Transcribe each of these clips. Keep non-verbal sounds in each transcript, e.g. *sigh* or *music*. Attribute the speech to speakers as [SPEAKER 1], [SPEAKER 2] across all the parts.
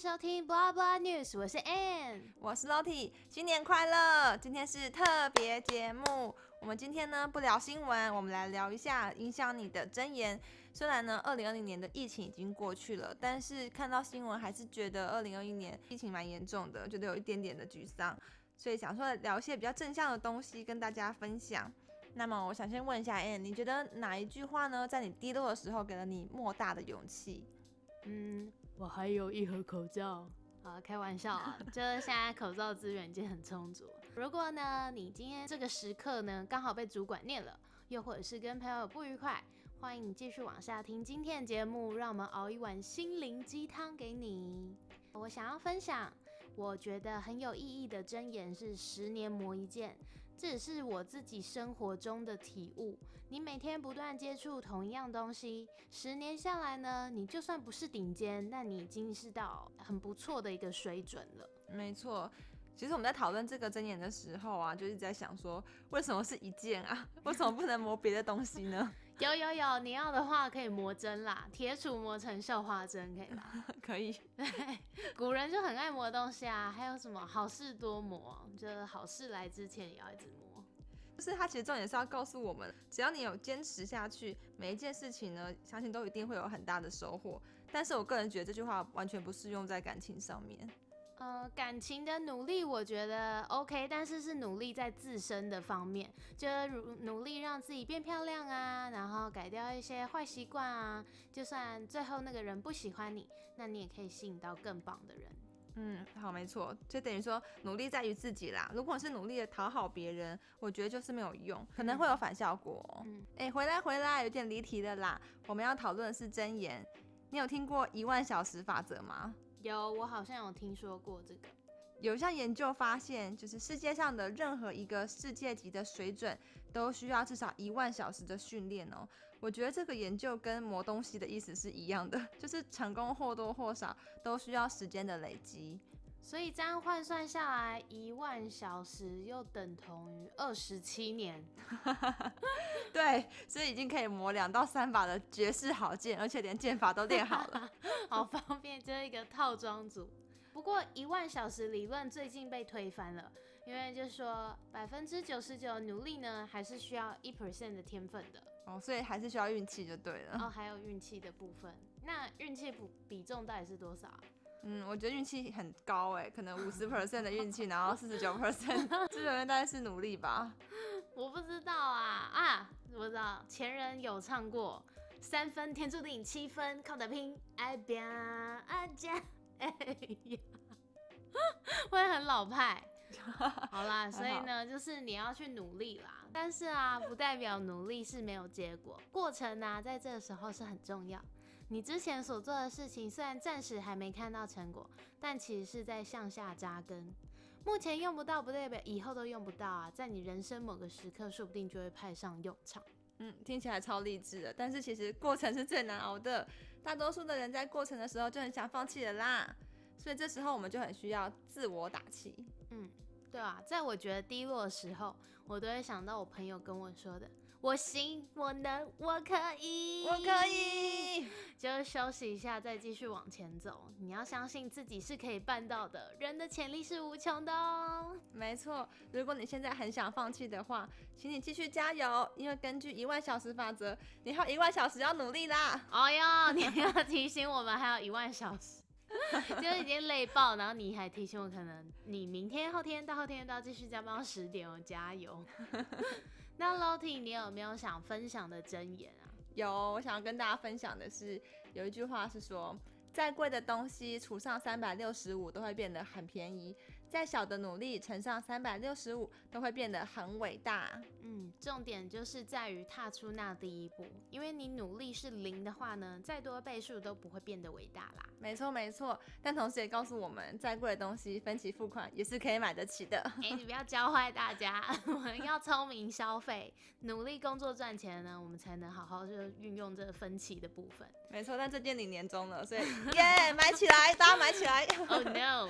[SPEAKER 1] 收听 Blah Blah News，我是 Ann，
[SPEAKER 2] 我是 Lottie，新年快乐！今天是特别节目，我们今天呢不聊新闻，我们来聊一下影响你的箴言。虽然呢，二零二零年的疫情已经过去了，但是看到新闻还是觉得二零二一年疫情蛮严重的，觉得有一点点的沮丧，所以想说聊一些比较正向的东西跟大家分享。那么我想先问一下 Ann，你觉得哪一句话呢，在你低落的时候给了你莫大的勇气？
[SPEAKER 1] 嗯，我还有一盒口罩。啊，开玩笑啊，*laughs* 就是现在口罩资源已经很充足。如果呢，你今天这个时刻呢，刚好被主管念了，又或者是跟朋友不愉快，欢迎你继续往下听今天的节目，让我们熬一碗心灵鸡汤给你。我想要分享，我觉得很有意义的箴言是“十年磨一剑”。这只是我自己生活中的体悟。你每天不断接触同一样东西，十年下来呢，你就算不是顶尖，但你已经是到很不错的一个水准了。
[SPEAKER 2] 没错。其实我们在讨论这个箴言的时候啊，就是在想说，为什么是一件啊？*laughs* 为什么不能磨别的东西呢？
[SPEAKER 1] 有有有，你要的话可以磨针啦，铁杵磨成绣花针，可以吧？*laughs*
[SPEAKER 2] 可以。
[SPEAKER 1] 对，*laughs* 古人就很爱磨东西啊。还有什么好事多磨，就是好事来之前也要一直磨。
[SPEAKER 2] 就是他其实重点是要告诉我们，只要你有坚持下去，每一件事情呢，相信都一定会有很大的收获。但是我个人觉得这句话完全不适用在感情上面。
[SPEAKER 1] 呃，感情的努力我觉得 OK，但是是努力在自身的方面，就是努力让自己变漂亮啊，然后改掉一些坏习惯啊。就算最后那个人不喜欢你，那你也可以吸引到更棒的人。
[SPEAKER 2] 嗯，好，没错，就等于说努力在于自己啦。如果是努力的讨好别人，我觉得就是没有用，可能会有反效果。嗯，哎，回来回来，有点离题的啦。我们要讨论的是真言，你有听过一万小时法则吗？
[SPEAKER 1] 有，我好像有听说过这个。
[SPEAKER 2] 有一项研究发现，就是世界上的任何一个世界级的水准，都需要至少一万小时的训练哦。我觉得这个研究跟磨东西的意思是一样的，*laughs* 就是成功或多或少都需要时间的累积。
[SPEAKER 1] 所以这样换算下来，一万小时又等同于二十七年。*laughs*
[SPEAKER 2] 对，所以已经可以磨两到三把的绝世好剑，而且连剑法都练好了，*laughs*
[SPEAKER 1] 好方便，就是一个套装组。不过一万小时理论最近被推翻了，因为就是说百分之九十九努力呢，还是需要一 percent 的天分的。
[SPEAKER 2] 哦，所以还是需要运气就对了。
[SPEAKER 1] 哦，还有运气的部分，那运气比比重到底是多少？
[SPEAKER 2] 嗯，我觉得运气很高哎，可能五十 percent 的运气，然后四十九 percent，*laughs* 这边大概是努力吧。
[SPEAKER 1] 我不知道啊啊，我知道前人有唱过，三分天注定，七分靠打拼，爱拼爱加。哎呀，*laughs* 会很老派。*laughs* 好啦，所以呢，就是你要去努力啦。但是啊，不代表努力是没有结果，过程呢，在这个时候是很重要。你之前所做的事情，虽然暂时还没看到成果，但其实是在向下扎根。目前用不到，不代表以后都用不到啊。在你人生某个时刻，说不定就会派上用场。
[SPEAKER 2] 嗯，听起来超励志的，但是其实过程是最难熬的。大多数的人在过程的时候就很想放弃了啦，所以这时候我们就很需要自我打气。
[SPEAKER 1] 嗯，对啊，在我觉得低落的时候，我都会想到我朋友跟我说的。我行，我能，我可以，
[SPEAKER 2] 我可以，
[SPEAKER 1] 就休息一下，再继续往前走。你要相信自己是可以办到的，人的潜力是无穷的哦。
[SPEAKER 2] 没错，如果你现在很想放弃的话，请你继续加油，因为根据一万小时法则，你还有一万小时要努力啦。
[SPEAKER 1] 哎呦，你要提醒我们还有一万小时，*laughs* 就已经累爆，然后你还提醒我，可能你明天、后天、大后天都要继续加班到十点哦，加油。那 Lottie，你有没有想分享的箴言啊？
[SPEAKER 2] 有，我想要跟大家分享的是，有一句话是说，再贵的东西除上三百六十五都会变得很便宜。再小的努力乘上三百六十五，都会变得很伟大。
[SPEAKER 1] 嗯，重点就是在于踏出那第一步，因为你努力是零的话呢，再多倍数都不会变得伟大啦。
[SPEAKER 2] 没错没错，但同时也告诉我们，再贵的东西分期付款也是可以买得起的。
[SPEAKER 1] 哎，你不要教坏大家，*laughs* 我们要聪明消费，努力工作赚钱呢，我们才能好好就运用这分期的部分。
[SPEAKER 2] 没错，但这件你年终了，所以 *laughs* 耶，买起来，大家买起来。
[SPEAKER 1] Oh no，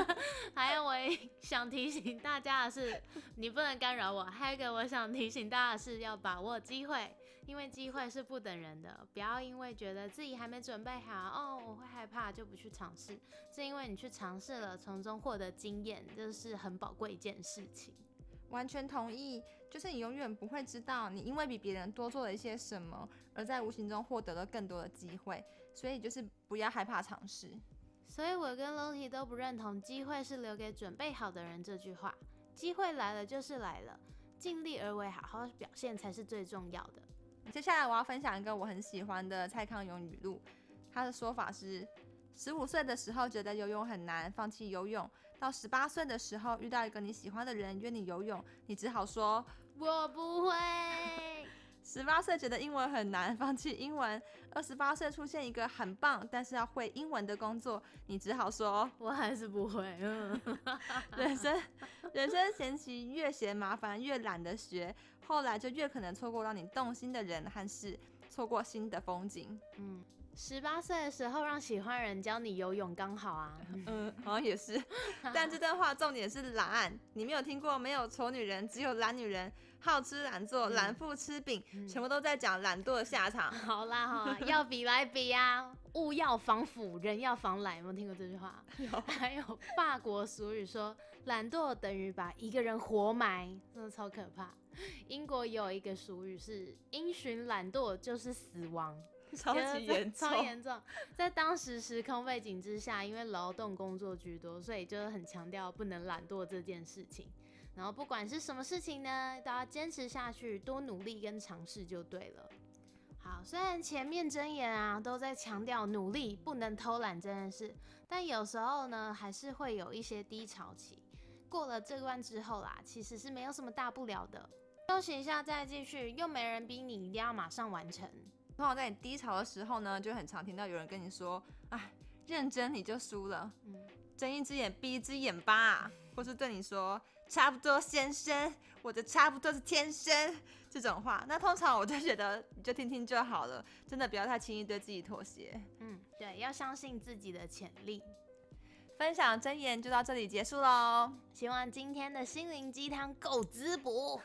[SPEAKER 1] *laughs* 还有。为想提醒大家的是，你不能干扰我。还有一个我想提醒大家的是，要把握机会，因为机会是不等人的。不要因为觉得自己还没准备好，哦，我会害怕就不去尝试。是因为你去尝试了，从中获得经验，这是很宝贵一件事情。
[SPEAKER 2] 完全同意，就是你永远不会知道，你因为比别人多做了一些什么，而在无形中获得了更多的机会。所以就是不要害怕尝试。
[SPEAKER 1] 所以我跟 Loni 都不认同“机会是留给准备好的人”这句话。机会来了就是来了，尽力而为，好好表现才是最重要的。
[SPEAKER 2] 接下来我要分享一个我很喜欢的蔡康永语录，他的说法是：十五岁的时候觉得游泳很难，放弃游泳；到十八岁的时候遇到一个你喜欢的人约你游泳，你只好说
[SPEAKER 1] 我不会。*laughs*
[SPEAKER 2] 十八岁觉得英文很难，*laughs* 放弃英文；二十八岁出现一个很棒但是要会英文的工作，你只好说
[SPEAKER 1] 我还是不会。
[SPEAKER 2] 人生人生前期越嫌麻烦，越懒得学，后来就越可能错过让你动心的人和事，错过新的风景。
[SPEAKER 1] 嗯，十八岁的时候让喜欢人教你游泳刚好啊。
[SPEAKER 2] 嗯，好像也是。*laughs* 但这段话重点是懒，你没有听过没有丑女人，只有懒女人。好吃懒做，懒父吃饼，全部都在讲懒惰的下场。*laughs*
[SPEAKER 1] 好啦哈，*laughs* 要比来比啊，物要防腐，人要防懒。有没有听过这句话？
[SPEAKER 2] 有。
[SPEAKER 1] 还有法国俗语说，懒惰等于把一个人活埋，真的超可怕。英国有一个俗语是，因循懒惰就是死亡，*laughs*
[SPEAKER 2] 超级严
[SPEAKER 1] 重。超严重。在当时时空背景之下，因为劳动工作居多，所以就是很强调不能懒惰这件事情。然后不管是什么事情呢，都要坚持下去，多努力跟尝试就对了。好，虽然前面真言啊都在强调努力不能偷懒这件事，但有时候呢还是会有一些低潮期。过了这关之后啦，其实是没有什么大不了的，休息一下再继续，又没人逼你一定要马上完成。
[SPEAKER 2] 通常在你低潮的时候呢，就很常听到有人跟你说：“哎，认真你就输了，嗯，睁一只眼闭一只眼吧。”或是对你说。差不多，先生，我的差不多是天生这种话，那通常我就觉得你就听听就好了，真的不要太轻易对自己妥协。
[SPEAKER 1] 嗯，对，要相信自己的潜力。
[SPEAKER 2] 分享真言就到这里结束喽，
[SPEAKER 1] 希望今天的心灵鸡汤够滋补。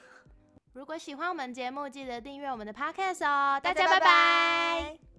[SPEAKER 1] 如果喜欢我们节目，记得订阅我们的 podcast 哦。大家拜拜。